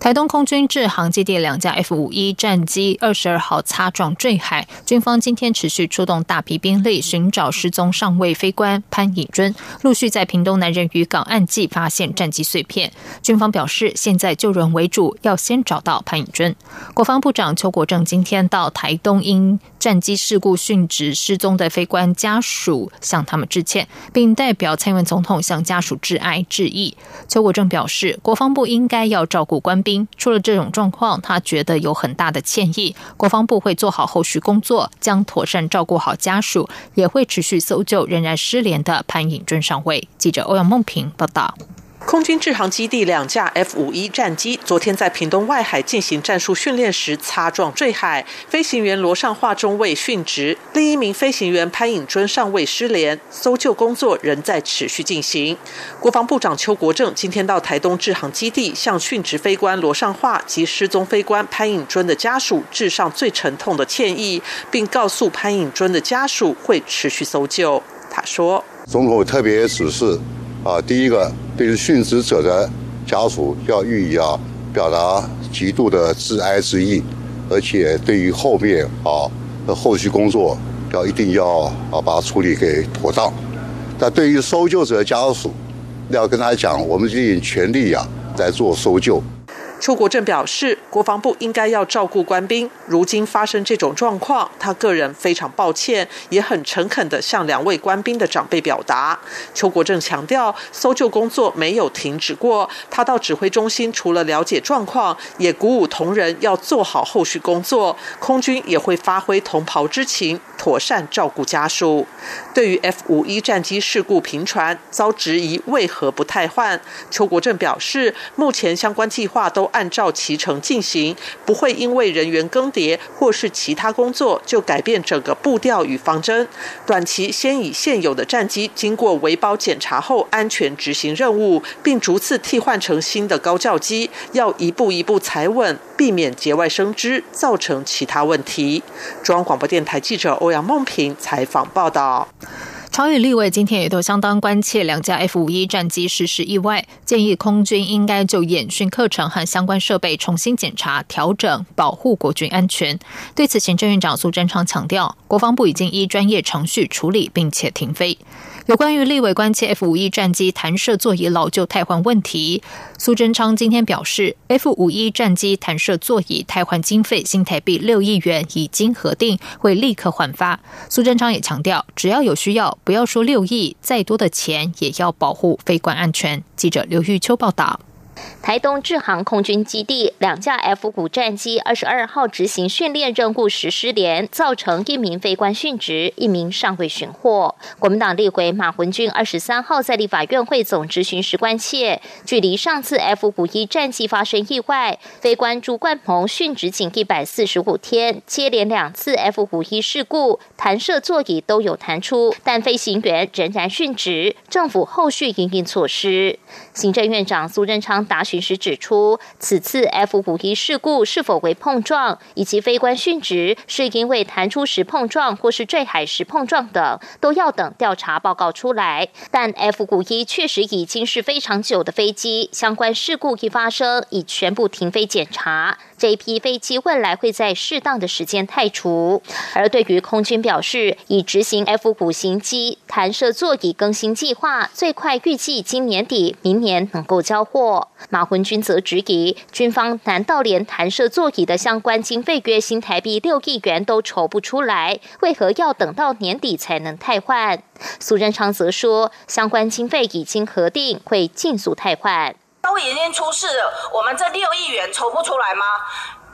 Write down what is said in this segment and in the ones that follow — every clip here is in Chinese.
台东空军制航基地两架 F 五一战机二十二号擦撞坠海，军方今天持续出动大批兵力寻找失踪上尉飞官潘颖尊，陆续在屏东南人渔港岸际发现战机碎片。军方表示，现在救人为主，要先找到潘颖尊。国防部长邱国正今天到台东因战机事故殉职失踪的飞官家属向他们致歉，并代表蔡英文总统向家属致哀致意。邱国正表示，国防部应该要照顾官兵，出了这种状况，他觉得有很大的歉意。国防部会做好后续工作，将妥善照顾好家属，也会持续搜救仍然失联的潘颖尊上尉。记者欧阳梦平报道。空军制航基地两架 F 五一战机昨天在屏东外海进行战术训练时擦撞坠海，飞行员罗尚化中尉殉职，另一名飞行员潘颖尊上尉失联，搜救工作仍在持续进行。国防部长邱国正今天到台东制航基地，向殉职飞官罗尚化及失踪飞官潘颖尊的家属致上最沉痛的歉意，并告诉潘颖尊的家属会持续搜救。他说：“总统特别指示。”啊，第一个对于殉职者的家属要予以啊表达极度的致哀之意，而且对于后面啊的后续工作要一定要啊把它处理给妥当。但对于搜救者家属，要跟他讲，我们尽全力呀来做搜救。邱国正表示，国防部应该要照顾官兵。如今发生这种状况，他个人非常抱歉，也很诚恳地向两位官兵的长辈表达。邱国正强调，搜救工作没有停止过。他到指挥中心，除了了解状况，也鼓舞同仁要做好后续工作。空军也会发挥同袍之情，妥善照顾家属。对于 F 五一战机事故频传，遭质疑为何不太换，邱国正表示，目前相关计划都。按照其程进行，不会因为人员更迭或是其他工作就改变整个步调与方针。短期先以现有的战机经过维保检查后安全执行任务，并逐次替换成新的高教机，要一步一步踩稳，避免节外生枝，造成其他问题。中央广播电台记者欧阳梦平采访报道。朝野立委今天也都相当关切两架 F 五一战机失事意外，建议空军应该就演训课程和相关设备重新检查、调整，保护国军安全。对此，行政院长苏贞昌强调，国防部已经依专业程序处理，并且停飞。有关于立委关切 F 五 E 战机弹射座椅老旧汰换问题，苏贞昌今天表示，F 五 E 战机弹射座椅汰换经费新台币六亿元已经核定，会立刻换发。苏贞昌也强调，只要有需要，不要说六亿，再多的钱也要保护飞官安全。记者刘玉秋报道。台东制航空军基地两架 F 五战机二十二号执行训练任务时失联，造成一名飞官殉职，一名尚未寻获。国民党立委马文君二十三号在立法院会总执行时关切，距离上次 F 五一战机发生意外，飞官朱冠鹏殉职仅一百四十五天，接连两次 F 五一事故，弹射座椅都有弹出，但飞行员仍然殉职。政府后续应应措施。行政院长苏贞昌。答询时指出，此次 F 五一事故是否为碰撞，以及非官殉职是因为弹出时碰撞或是坠海时碰撞等，都要等调查报告出来。但 F 五一确实已经是非常久的飞机，相关事故一发生，已全部停飞检查。这一批飞机未来会在适当的时间汰除。而对于空军表示，已执行 F 五型机弹射座椅更新计划，最快预计今年底、明年能够交货。马文君则质疑，军方难道连弹射座椅的相关经费约新台币六亿元都筹不出来？为何要等到年底才能汰换？苏贞昌则说，相关经费已经核定，会尽速汰换。都已经出事了，我们这六亿元筹不出来吗？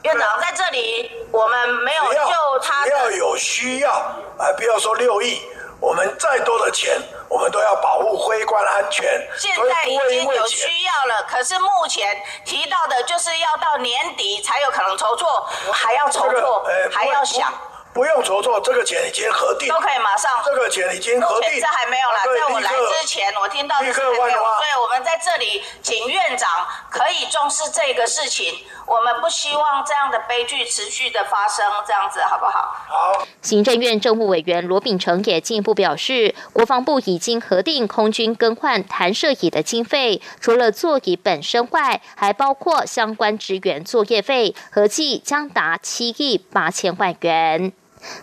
院长在这里，我们没有就他要有需要，哎，不要说六亿，我们再多的钱，我们都要保护灰官安全。现在已经有需要了，可是目前提到的就是要到年底才有可能筹措，还要筹措，还要想。不用筹措，这个钱已经核定，都可以马上。这个钱已经核定，这还没有啦，在我来之前，我听到的是还没有，所以我们在这里请院长可以重视这个事情。我们不希望这样的悲剧持续的发生，这样子好不好？好。行政院政务委员罗秉成也进一步表示，国防部已经核定空军更换弹射椅的经费，除了座椅本身外，还包括相关职员作业费，合计将达七亿八千万元。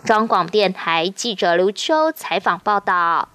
中广电台记者刘秋采访报道。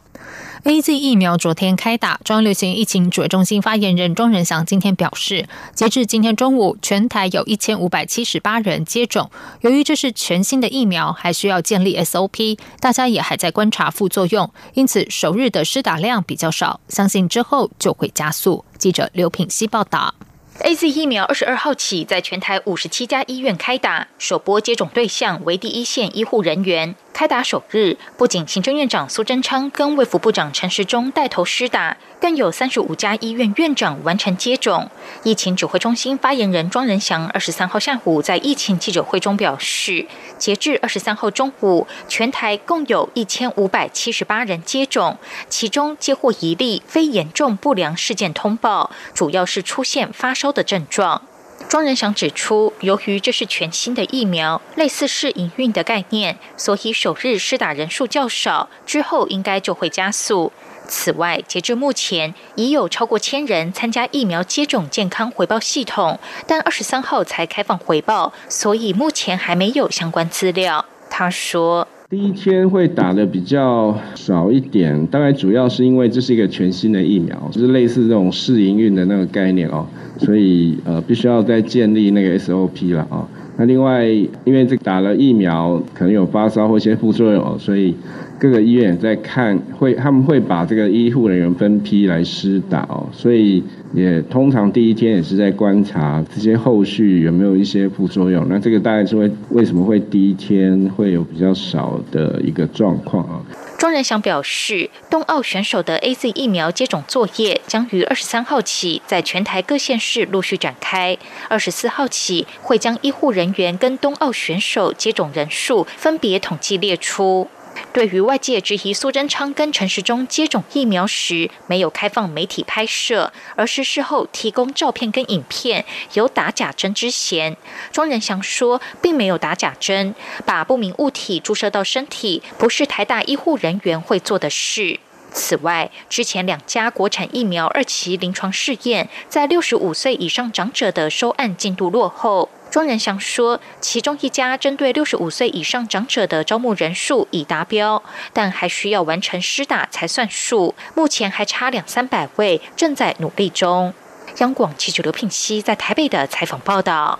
A Z 疫苗昨天开打，中央流行疫情指挥中心发言人庄仁祥今天表示，截至今天中午，全台有一千五百七十八人接种。由于这是全新的疫苗，还需要建立 S O P，大家也还在观察副作用，因此首日的施打量比较少，相信之后就会加速。记者刘品希报道。A Z 疫苗二十二号起在全台五十七家医院开打，首波接种对象为第一线医护人员。开打首日，不仅行政院长苏贞昌跟卫福部长陈时中带头施打，更有三十五家医院院长完成接种。疫情指挥中心发言人庄仁祥二十三号下午在疫情记者会中表示，截至二十三号中午，全台共有一千五百七十八人接种，其中接获一例非严重不良事件通报，主要是出现发烧的症状。庄仁祥指出，由于这是全新的疫苗，类似试营运的概念，所以首日施打人数较少，之后应该就会加速。此外，截至目前，已有超过千人参加疫苗接种健康回报系统，但二十三号才开放回报，所以目前还没有相关资料。他说。第一天会打的比较少一点，大概主要是因为这是一个全新的疫苗，就是类似这种试营运的那个概念哦，所以呃必须要再建立那个 SOP 了啊。那另外，因为这打了疫苗可能有发烧或一些副作用，所以。各个医院也在看，会他们会把这个医护人员分批来施打哦，所以也通常第一天也是在观察这些后续有没有一些副作用。那这个大概是会为什么会第一天会有比较少的一个状况啊？庄仁祥表示，冬奥选手的 A Z 疫苗接种作业将于二十三号起在全台各县市陆续展开，二十四号起会将医护人员跟冬奥选手接种人数分别统计列出。对于外界质疑苏贞昌跟陈时中接种疫苗时没有开放媒体拍摄，而是事后提供照片跟影片，有打假针之嫌，庄仁祥说并没有打假针，把不明物体注射到身体，不是台大医护人员会做的事。此外，之前两家国产疫苗二期临床试验，在六十五岁以上长者的收案进度落后。庄仁祥说，其中一家针对六十五岁以上长者的招募人数已达标，但还需要完成施打才算数，目前还差两三百位，正在努力中。央广记者刘聘熙在台北的采访报道。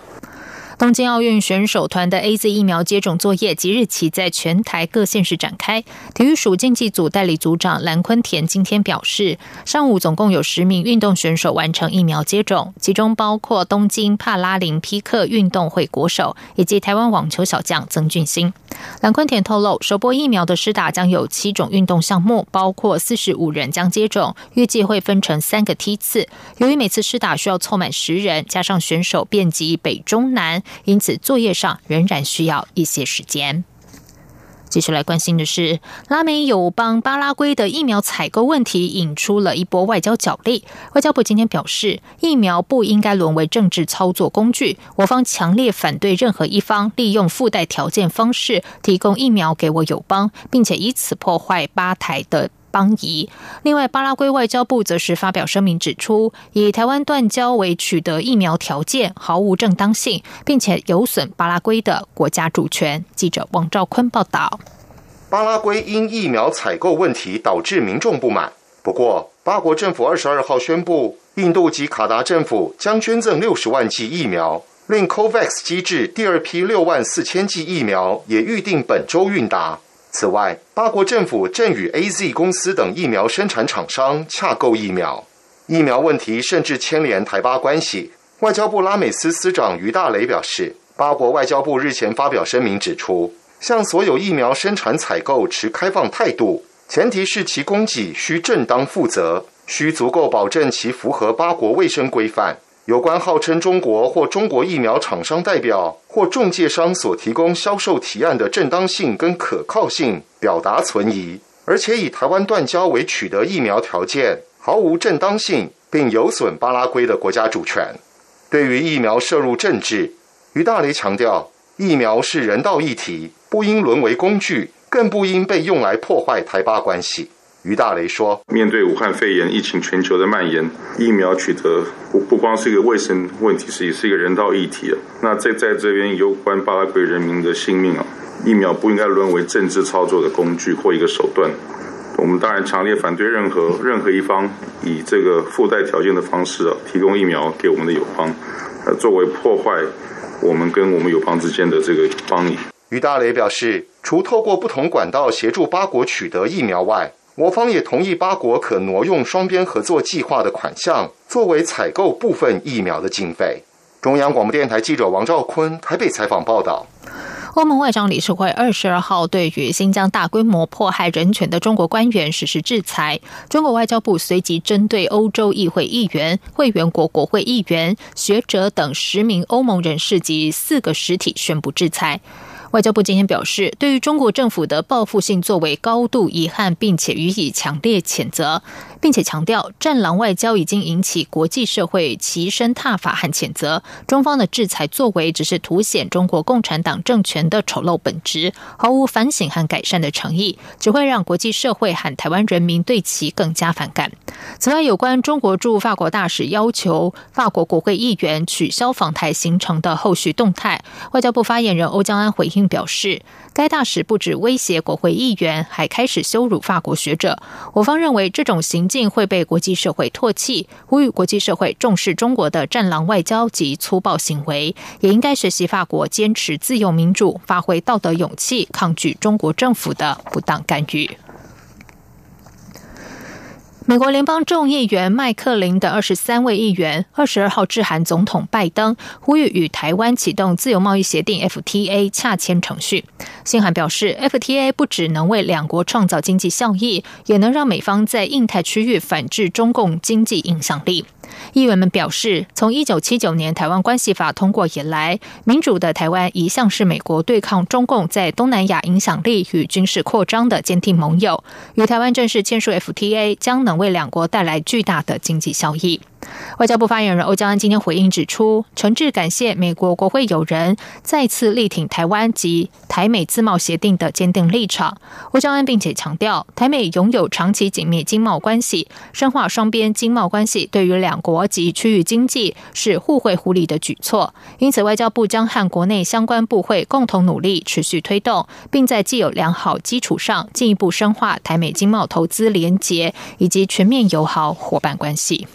东京奥运选手团的 A Z 疫苗接种作业即日起在全台各县市展开。体育署竞技组代理组长蓝坤田今天表示，上午总共有十名运动选手完成疫苗接种，其中包括东京帕拉林匹克运动会国手以及台湾网球小将曾俊欣。蓝坤田透露，首波疫苗的施打将有七种运动项目，包括四十五人将接种，预计会分成三个梯次。由于每次施打需要凑满十人，加上选手遍及北中南。因此，作业上仍然需要一些时间。继续来关心的是，拉美友邦巴拉圭的疫苗采购问题引出了一波外交角力。外交部今天表示，疫苗不应该沦为政治操作工具，我方强烈反对任何一方利用附带条件方式提供疫苗给我友邦，并且以此破坏巴台的。邦谊。另外，巴拉圭外交部则是发表声明指出，以台湾断交为取得疫苗条件毫无正当性，并且有损巴拉圭的国家主权。记者王兆坤报道。巴拉圭因疫苗采购问题导致民众不满，不过巴国政府二十二号宣布，印度及卡达政府将捐赠六十万剂疫苗，令 COVAX 机制第二批六万四千剂疫苗也预定本周运达。此外，巴国政府正与 A Z 公司等疫苗生产厂商洽购疫苗。疫苗问题甚至牵连台巴关系。外交部拉美司司长于大雷表示，巴国外交部日前发表声明指出，向所有疫苗生产采购持开放态度，前提是其供给需正当负责，需足够保证其符合巴国卫生规范。有关号称中国或中国疫苗厂商代表或中介商所提供销售提案的正当性跟可靠性，表达存疑，而且以台湾断交为取得疫苗条件，毫无正当性，并有损巴拉圭的国家主权。对于疫苗涉入政治，于大雷强调，疫苗是人道议题，不应沦为工具，更不应被用来破坏台巴关系。于大雷说：“面对武汉肺炎疫情全球的蔓延，疫苗取得不不光是一个卫生问题，是也是一个人道议题啊。那在在这边有关巴拉圭人民的性命啊，疫苗不应该沦为政治操作的工具或一个手段。我们当然强烈反对任何任何一方以这个附带条件的方式啊，提供疫苗给我们的友邦，呃，作为破坏我们跟我们友邦之间的这个邦谊。”于大雷表示，除透过不同管道协助八国取得疫苗外，我方也同意八国可挪用双边合作计划的款项，作为采购部分疫苗的经费。中央广播电台记者王兆坤台北采访报道。欧盟外长理事会二十二号对于新疆大规模迫害人权的中国官员实施制裁。中国外交部随即针对欧洲议会议员、会员国国会议员、学者等十名欧盟人士及四个实体宣布制裁。外交部今天表示，对于中国政府的报复性作为高度遗憾，并且予以强烈谴责。并且强调，战狼外交已经引起国际社会齐声挞伐和谴责。中方的制裁作为，只是凸显中国共产党政权的丑陋本质，毫无反省和改善的诚意，只会让国际社会和台湾人民对其更加反感。此外，有关中国驻法国大使要求法国国会议员取消访台行程的后续动态，外交部发言人欧江安回应表示，该大使不止威胁国会议员，还开始羞辱法国学者。我方认为这种行。竟会被国际社会唾弃，呼吁国际社会重视中国的战狼外交及粗暴行为，也应该学习法国坚持自由民主，发挥道德勇气，抗拒中国政府的不当干预。美国联邦众议员麦克林等二十三位议员二十二号致函总统拜登，呼吁与台湾启动自由贸易协定 FTA 洽签程序。信函表示，FTA 不只能为两国创造经济效益，也能让美方在印太区域反制中共经济影响力。议员们表示，从一九七九年《台湾关系法》通过以来，民主的台湾一向是美国对抗中共在东南亚影响力与军事扩张的坚定盟友。与台湾正式签署 FTA，将能为两国带来巨大的经济效益。外交部发言人欧江安今天回应指出，诚挚感谢美国国会友人再次力挺台湾及台美自贸协定的坚定立场。欧江安并且强调，台美拥有长期紧密经贸关系，深化双边经贸关系对于两国及区域经济是互惠互利的举措。因此，外交部将和国内相关部会共同努力，持续推动，并在既有良好基础上进一步深化台美经贸投资联结以及全面友好伙伴关系。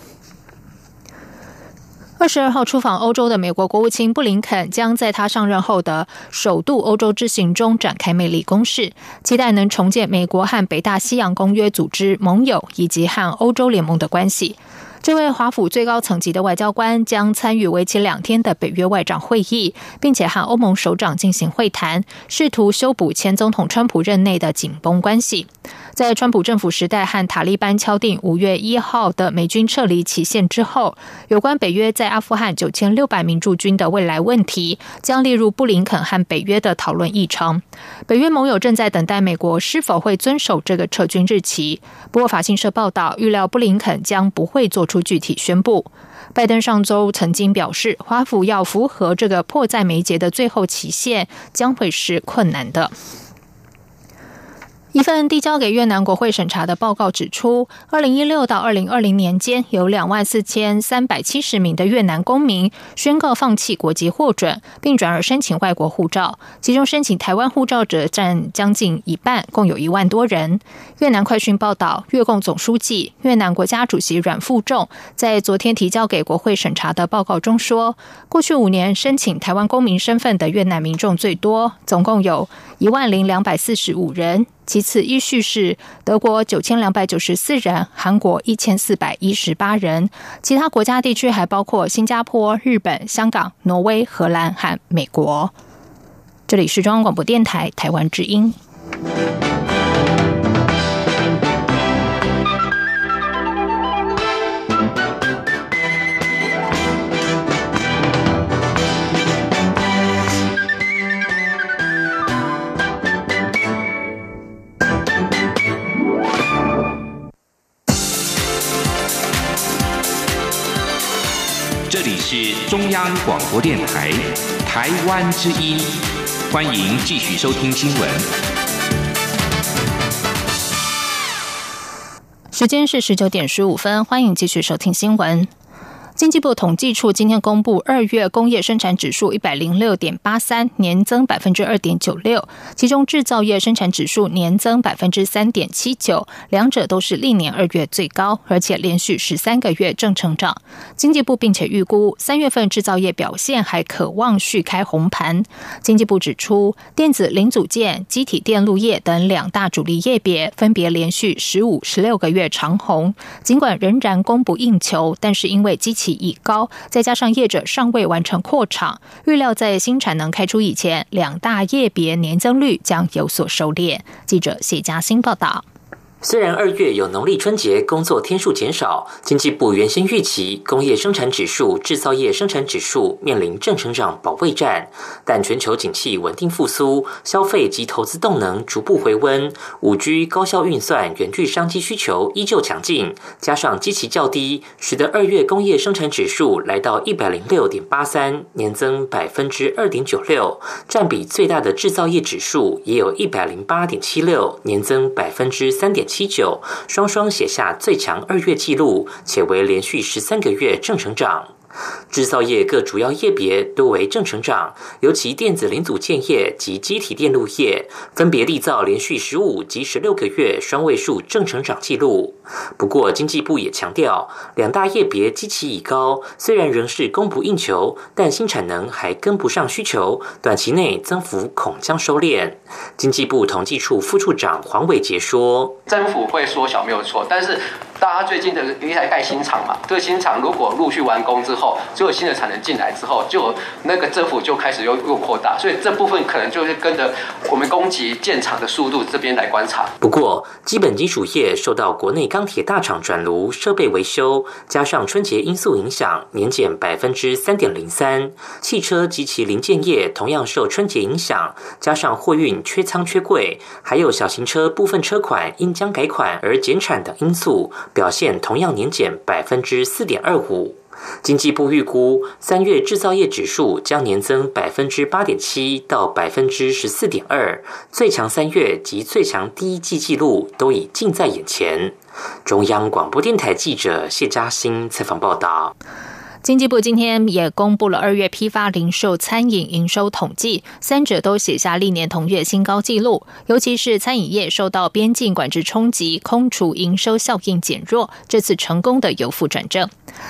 二十二号出访欧洲的美国国务卿布林肯将在他上任后的首度欧洲之行中展开魅力攻势，期待能重建美国和北大西洋公约组织盟友以及和欧洲联盟的关系。这位华府最高层级的外交官将参与为期两天的北约外长会议，并且和欧盟首长进行会谈，试图修补前总统川普任内的紧绷关系。在川普政府时代和塔利班敲定五月一号的美军撤离期限之后，有关北约在阿富汗九千六百名驻军的未来问题将列入布林肯和北约的讨论议程。北约盟友正在等待美国是否会遵守这个撤军日期。不过，法新社报道，预料布林肯将不会做出出具体宣布。拜登上周曾经表示，华府要符合这个迫在眉睫的最后期限，将会是困难的。一份递交给越南国会审查的报告指出，二零一六到二零二零年间，有两万四千三百七十名的越南公民宣告放弃国籍获准，并转而申请外国护照。其中申请台湾护照者占将近一半，共有一万多人。越南快讯报道，越共总书记、越南国家主席阮富仲在昨天提交给国会审查的报告中说，过去五年申请台湾公民身份的越南民众最多，总共有一万零两百四十五人。其次，依序是德国九千两百九十四人，韩国一千四百一十八人，其他国家地区还包括新加坡、日本、香港、挪威、荷兰和美国。这里是中央广播电台台湾之音。是中央广播电台台湾之音，欢迎继续收听新闻。时间是十九点十五分，欢迎继续收听新闻。经济部统计处今天公布二月工业生产指数一百零六点八三，年增百分之二点九六，其中制造业生产指数年增百分之三点七九，两者都是历年二月最高，而且连续十三个月正成长。经济部并且预估三月份制造业表现还可望续开红盘。经济部指出，电子零组件、机体电路业等两大主力业别分别连续十五、十六个月长红，尽管仍然供不应求，但是因为机器已高，再加上业者尚未完成扩厂，预料在新产能开出以前，两大业别年增率将有所收敛。记者谢嘉欣报道。虽然二月有农历春节，工作天数减少，经济部原先预期工业生产指数、制造业生产指数面临正成长保卫战，但全球景气稳定复苏，消费及投资动能逐步回温，五 G 高效运算、远距商机需求依旧强劲，加上基期较低，使得二月工业生产指数来到一百零六点八三，年增百分之二点九六，占比最大的制造业指数也有一百零八点七六，年增百分之三点。七九双双写下最强二月纪录，且为连续十三个月正成长。制造业各主要业别都为正成长，尤其电子零组件业及机体电路业分别缔造连续十五及十六个月双位数正成长纪录。不过，经济部也强调，两大业别基期已高，虽然仍是供不应求，但新产能还跟不上需求，短期内增幅恐将收敛。经济部统计处副处长黄伟杰说：“增幅会缩小没有错，但是。”大家最近的一台盖新厂嘛，这个新厂如果陆续完工之后，就有新的产能进来之后，就那个政府就开始又又扩大，所以这部分可能就是跟着我们供给建厂的速度这边来观察。不过，基本金属业受到国内钢铁大厂转炉设备维修，加上春节因素影响，年减百分之三点零三。汽车及其零件业同样受春节影响，加上货运缺仓缺柜，还有小型车部分车款因将改款而减产等因素。表现同样年减百分之四点二五。经济部预估，三月制造业指数将年增百分之八点七到百分之十四点二，最强三月及最强第一季纪录都已近在眼前。中央广播电台记者谢嘉欣采访报道。经济部今天也公布了二月批发、零售、餐饮营收统计，三者都写下历年同月新高纪录。尤其是餐饮业受到边境管制冲击，空厨营收效应减弱，这次成功的由负转正。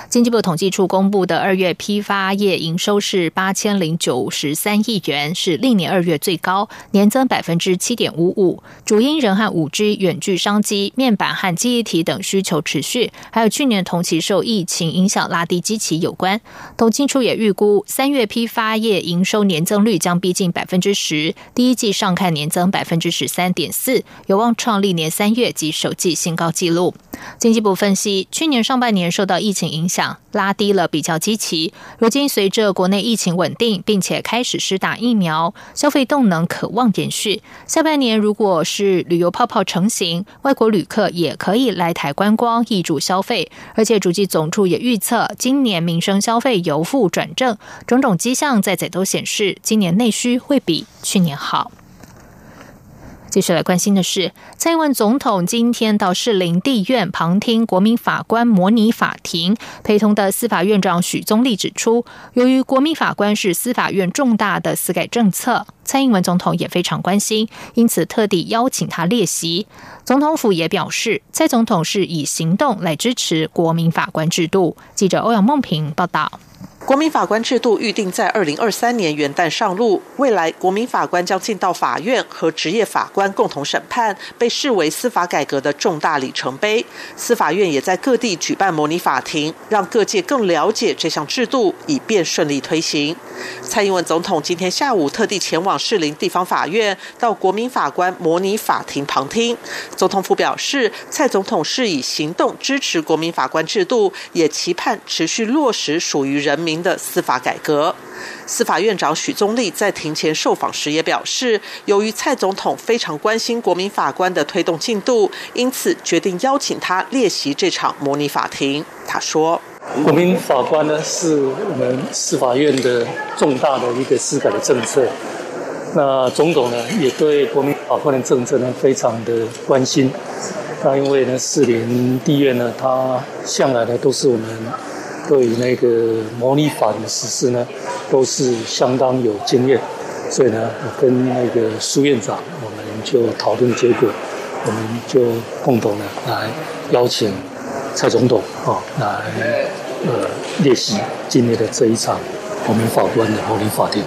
经济部统计处公布的二月批发业营收是八千零九十三亿元，是历年二月最高，年增百分之七点五五。主因人和五 G 远距商机、面板和记忆体等需求持续，还有去年同期受疫情影响拉低机器。有关统计处也预估，三月批发业营收年增率将逼近百分之十，第一季上看年增百分之十三点四，有望创历年三月及首季新高纪录。经济部分析，去年上半年受到疫情影响，拉低了比较积极。如今随着国内疫情稳定，并且开始施打疫苗，消费动能可望延续。下半年如果是旅游泡泡成型，外国旅客也可以来台观光，易主消费。而且主计总处也预测，今年民生消费由负转正，种种迹象在在都显示，今年内需会比去年好。接下来关心的是，蔡英文总统今天到士林地院旁听国民法官模拟法庭，陪同的司法院长许宗力指出，由于国民法官是司法院重大的司改政策，蔡英文总统也非常关心，因此特地邀请他列席。总统府也表示，蔡总统是以行动来支持国民法官制度。记者欧阳梦平报道。国民法官制度预定在二零二三年元旦上路，未来国民法官将进到法院和职业法官共同审判，被视为司法改革的重大里程碑。司法院也在各地举办模拟法庭，让各界更了解这项制度，以便顺利推行。蔡英文总统今天下午特地前往士林地方法院，到国民法官模拟法庭旁听。总统府表示，蔡总统是以行动支持国民法官制度，也期盼持续落实属于人民。的司法改革，司法院长许宗力在庭前受访时也表示，由于蔡总统非常关心国民法官的推动进度，因此决定邀请他列席这场模拟法庭。他说。国民法官呢，是我们司法院的重大的一个司改的政策。那总统呢，也对国民法官的政策呢，非常的关心。那因为呢，四年地院呢，他向来呢，都是我们对于那个模拟法的实施呢，都是相当有经验。所以呢，我跟那个苏院长，我们就讨论结果，我们就共同呢来邀请蔡总统啊来呃列席今天的这一场我们法官的模拟法庭。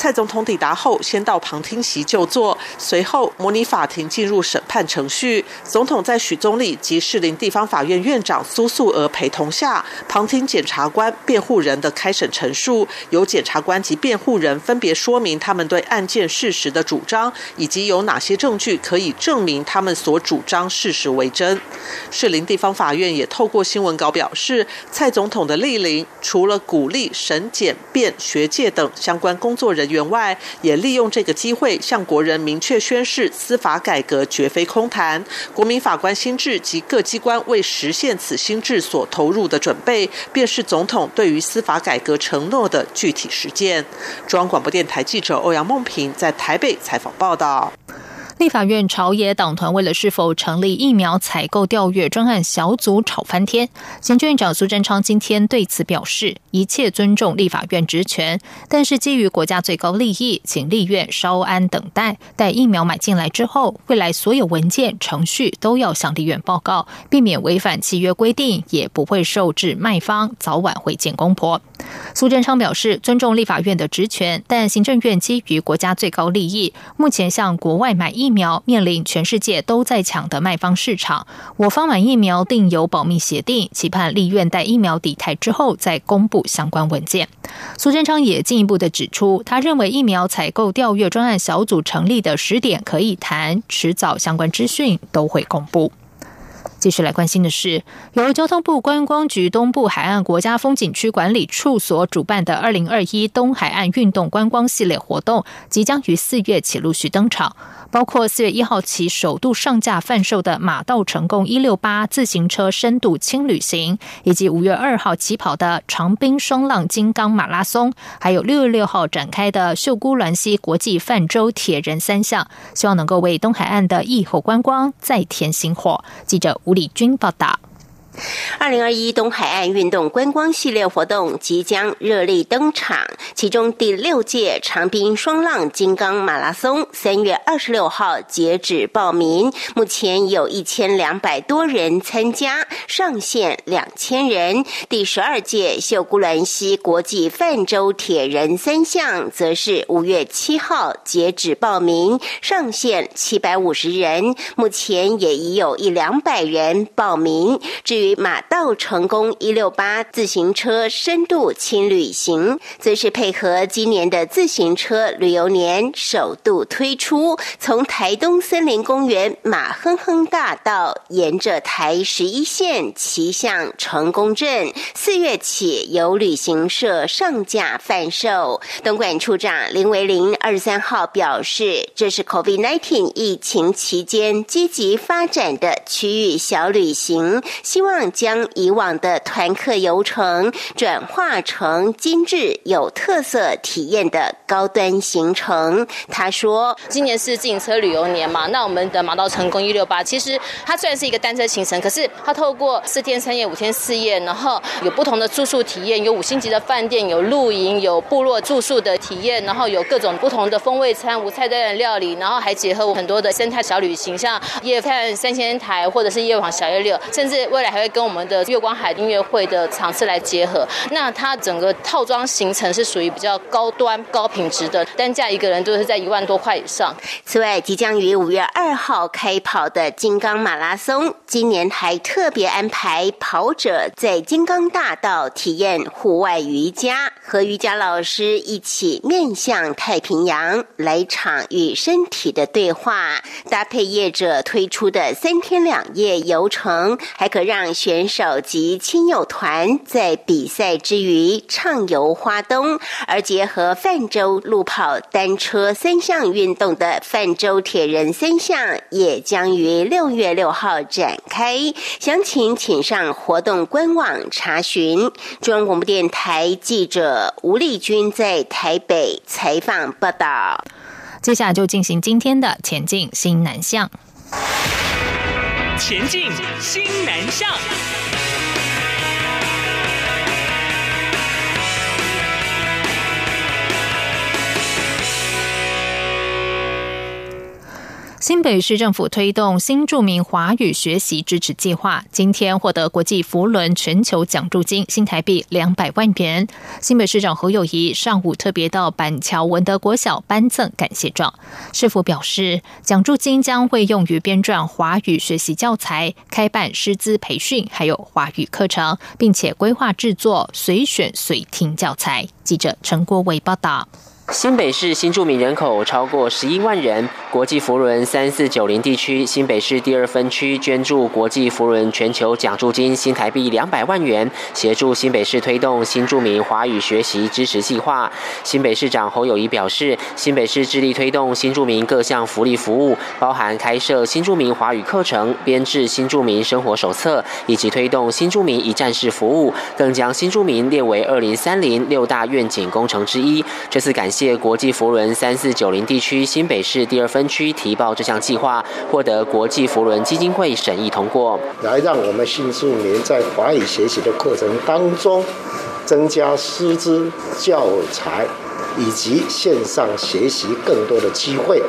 蔡总统抵达后，先到旁听席就坐，随后模拟法庭进入审判程序。总统在许宗立及士林地方法院院长苏素娥陪同下，旁听检察官、辩护人的开审陈述，由检察官及辩护人分别说明他们对案件事实的主张，以及有哪些证据可以证明他们所主张事实为真。士林地方法院也透过新闻稿表示，蔡总统的莅临，除了鼓励审检辩学界等相关工作人员员。外也利用这个机会向国人明确宣示，司法改革绝非空谈，国民法官心智及各机关为实现此心智所投入的准备，便是总统对于司法改革承诺的具体实践。中央广播电台记者欧阳梦平在台北采访报道。立法院朝野党团为了是否成立疫苗采购调阅专案小组吵翻天，行政院长苏贞昌今天对此表示，一切尊重立法院职权，但是基于国家最高利益，请立院稍安等待，待疫苗买进来之后，未来所有文件程序都要向立院报告，避免违反契约规定，也不会受制卖方早晚会见公婆。苏贞昌表示，尊重立法院的职权，但行政院基于国家最高利益，目前向国外买疫。苗面临全世界都在抢的卖方市场，我方买疫苗定有保密协定，期盼立院待疫苗抵台之后再公布相关文件。苏贞昌也进一步的指出，他认为疫苗采购调阅专案小组成立的时点可以谈，迟早相关资讯都会公布。继续来关心的是，由交通部观光局东部海岸国家风景区管理处所主办的二零二一东海岸运动观光系列活动，即将于四月起陆续登场。包括四月一号起首度上架贩售的马道成功一六八自行车深度轻旅行，以及五月二号起跑的长滨双浪金刚马拉松，还有六月六号展开的秀姑峦溪国际泛舟铁人三项，希望能够为东海岸的疫后观光再添新火。记者吴礼军报道。二零二一东海岸运动观光系列活动即将热力登场，其中第六届长滨双浪金刚马拉松三月二十六号截止报名，目前有一千两百多人参加，上限两千人。第十二届秀姑峦溪国际泛舟铁人三项则是五月七号截止报名，上限七百五十人，目前也已有一两百人报名。至于马道成功一六八自行车深度轻旅行，则是配合今年的自行车旅游年首度推出，从台东森林公园马哼哼大道沿着台十一线骑向成功镇，四月起由旅行社上架贩售。东莞处长林维林二十三号表示，这是 COVID-19 疫情期间积极发展的区域小旅行，希望。将以往的团客游程转化成精致有特色体验的高端行程。他说：“今年是自行车旅游年嘛，那我们的马道成功一六八，其实它虽然是一个单车行程，可是它透过四天三夜、五天四夜，然后有不同的住宿体验，有五星级的饭店，有露营，有部落住宿的体验，然后有各种不同的风味餐、无菜单的料理，然后还结合很多的生态小旅行，像夜看三千台或者是夜访小夜六，甚至未来还会。”跟我们的月光海音乐会的场次来结合，那它整个套装行程是属于比较高端、高品质的，单价一个人都是在一万多块以上。此外，即将于五月二号开跑的金刚马拉松，今年还特别安排跑者在金刚大道体验户外瑜伽，和瑜伽老师一起面向太平洋来场与身体的对话，搭配业者推出的三天两夜游程，还可让选手及亲友团在比赛之余畅游花东，而结合泛舟、路跑、单车三项运动的泛舟铁人三项也将于六月六号展开。详情请上活动官网查询。中央广播电台记者吴丽君在台北采访报道。接下来就进行今天的前进新南向。前进新南向。新北市政府推动新著名华语学习支持计划，今天获得国际福伦全球奖助金新台币两百万元。新北市长侯友谊上午特别到板桥文德国小颁赠感谢状。市府表示，奖助金将会用于编撰华语学习教材、开办师资培训，还有华语课程，并且规划制作随选随听教材。记者陈国伟报道。新北市新住民人口超过十一万人，国际福伦三四九零地区新北市第二分区捐助国际福伦全球奖助金新台币两百万元，协助新北市推动新住民华语学习支持计划。新北市长侯友谊表示，新北市致力推动新住民各项福利服务，包含开设新住民华语课程、编制新住民生活手册，以及推动新住民一站式服务，更将新住民列为二零三零六大愿景工程之一。这次感谢。谢国际佛伦三四九零地区新北市第二分区提报这项计划，获得国际佛伦基金会审议通过，来让我们新住民在华语学习的课程当中，增加师资教材以及线上学习更多的机会，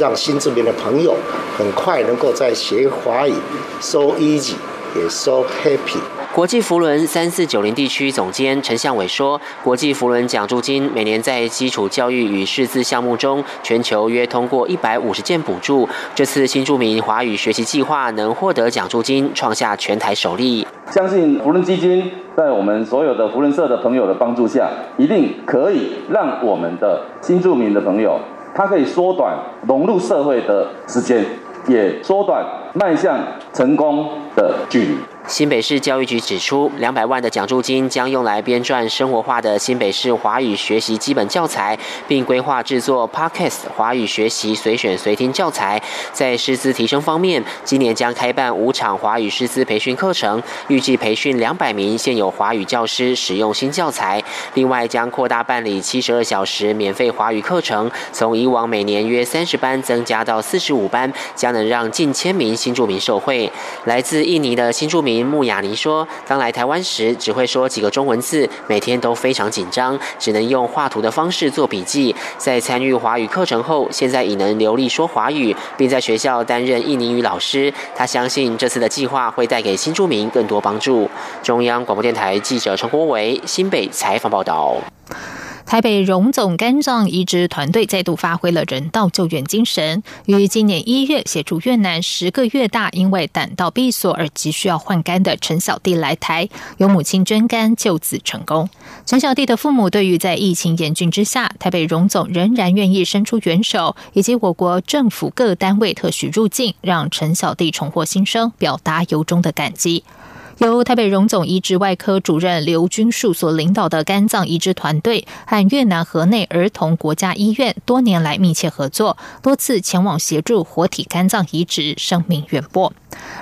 让新住民的朋友很快能够在学华语 so easy 也 so happy。国际福伦三四九零地区总监陈向伟说：“国际福伦奖助金每年在基础教育与识字项目中，全球约通过一百五十件补助。这次新著名华语学习计划能获得奖助金，创下全台首例。相信福伦基金在我们所有的福伦社的朋友的帮助下，一定可以让我们的新著名的朋友，他可以缩短融入社会的时间，也缩短迈向成功的距离。”新北市教育局指出，两百万的奖助金将用来编撰生活化的新北市华语学习基本教材，并规划制作 Podcast 华语学习随选随听教材。在师资提升方面，今年将开办五场华语师资培训课程，预计培训两百名现有华语教师使用新教材。另外，将扩大办理七十二小时免费华语课程，从以往每年约三十班增加到四十五班，将能让近千名新住民受惠。来自印尼的新住民。穆雅尼说：“刚来台湾时只会说几个中文字，每天都非常紧张，只能用画图的方式做笔记。在参与华语课程后，现在已能流利说华语，并在学校担任印尼语老师。他相信这次的计划会带给新住民更多帮助。”中央广播电台记者陈国伟新北采访报道。台北荣总肝脏移植团队再度发挥了人道救援精神，于今年一月协助越南十个月大因为胆道闭锁而急需要换肝的陈小弟来台，由母亲捐肝救子成功。陈小弟的父母对于在疫情严峻之下，台北荣总仍然愿意伸出援手，以及我国政府各单位特许入境，让陈小弟重获新生，表达由衷的感激。由台北荣总移植外科主任刘军树所领导的肝脏移植团队，和越南河内儿童国家医院多年来密切合作，多次前往协助活体肝脏移植，声名远播。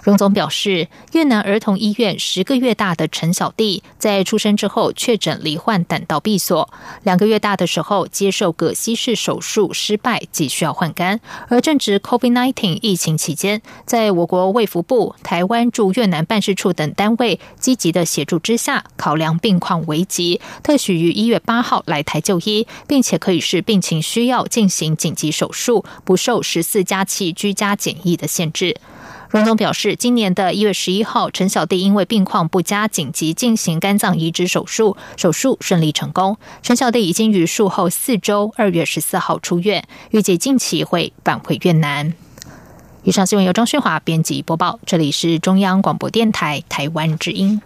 荣总表示，越南儿童医院十个月大的陈小弟在出生之后确诊罹患胆道闭锁，两个月大的时候接受葛西式手术失败，即需要换肝。而正值 COVID-19 疫情期间，在我国卫福部、台湾驻越南办事处等单单位积极的协助之下，考量病况危急，特许于一月八号来台就医，并且可以是病情需要进行紧急手术，不受十四加七居家检疫的限制。荣总表示，今年的一月十一号，陈小弟因为病况不佳，紧急进行肝脏移植手术，手术顺利成功。陈小弟已经于术后四周，二月十四号出院，预计近期会返回越南。以上新闻由张旭华编辑播报，这里是中央广播电台台湾之音。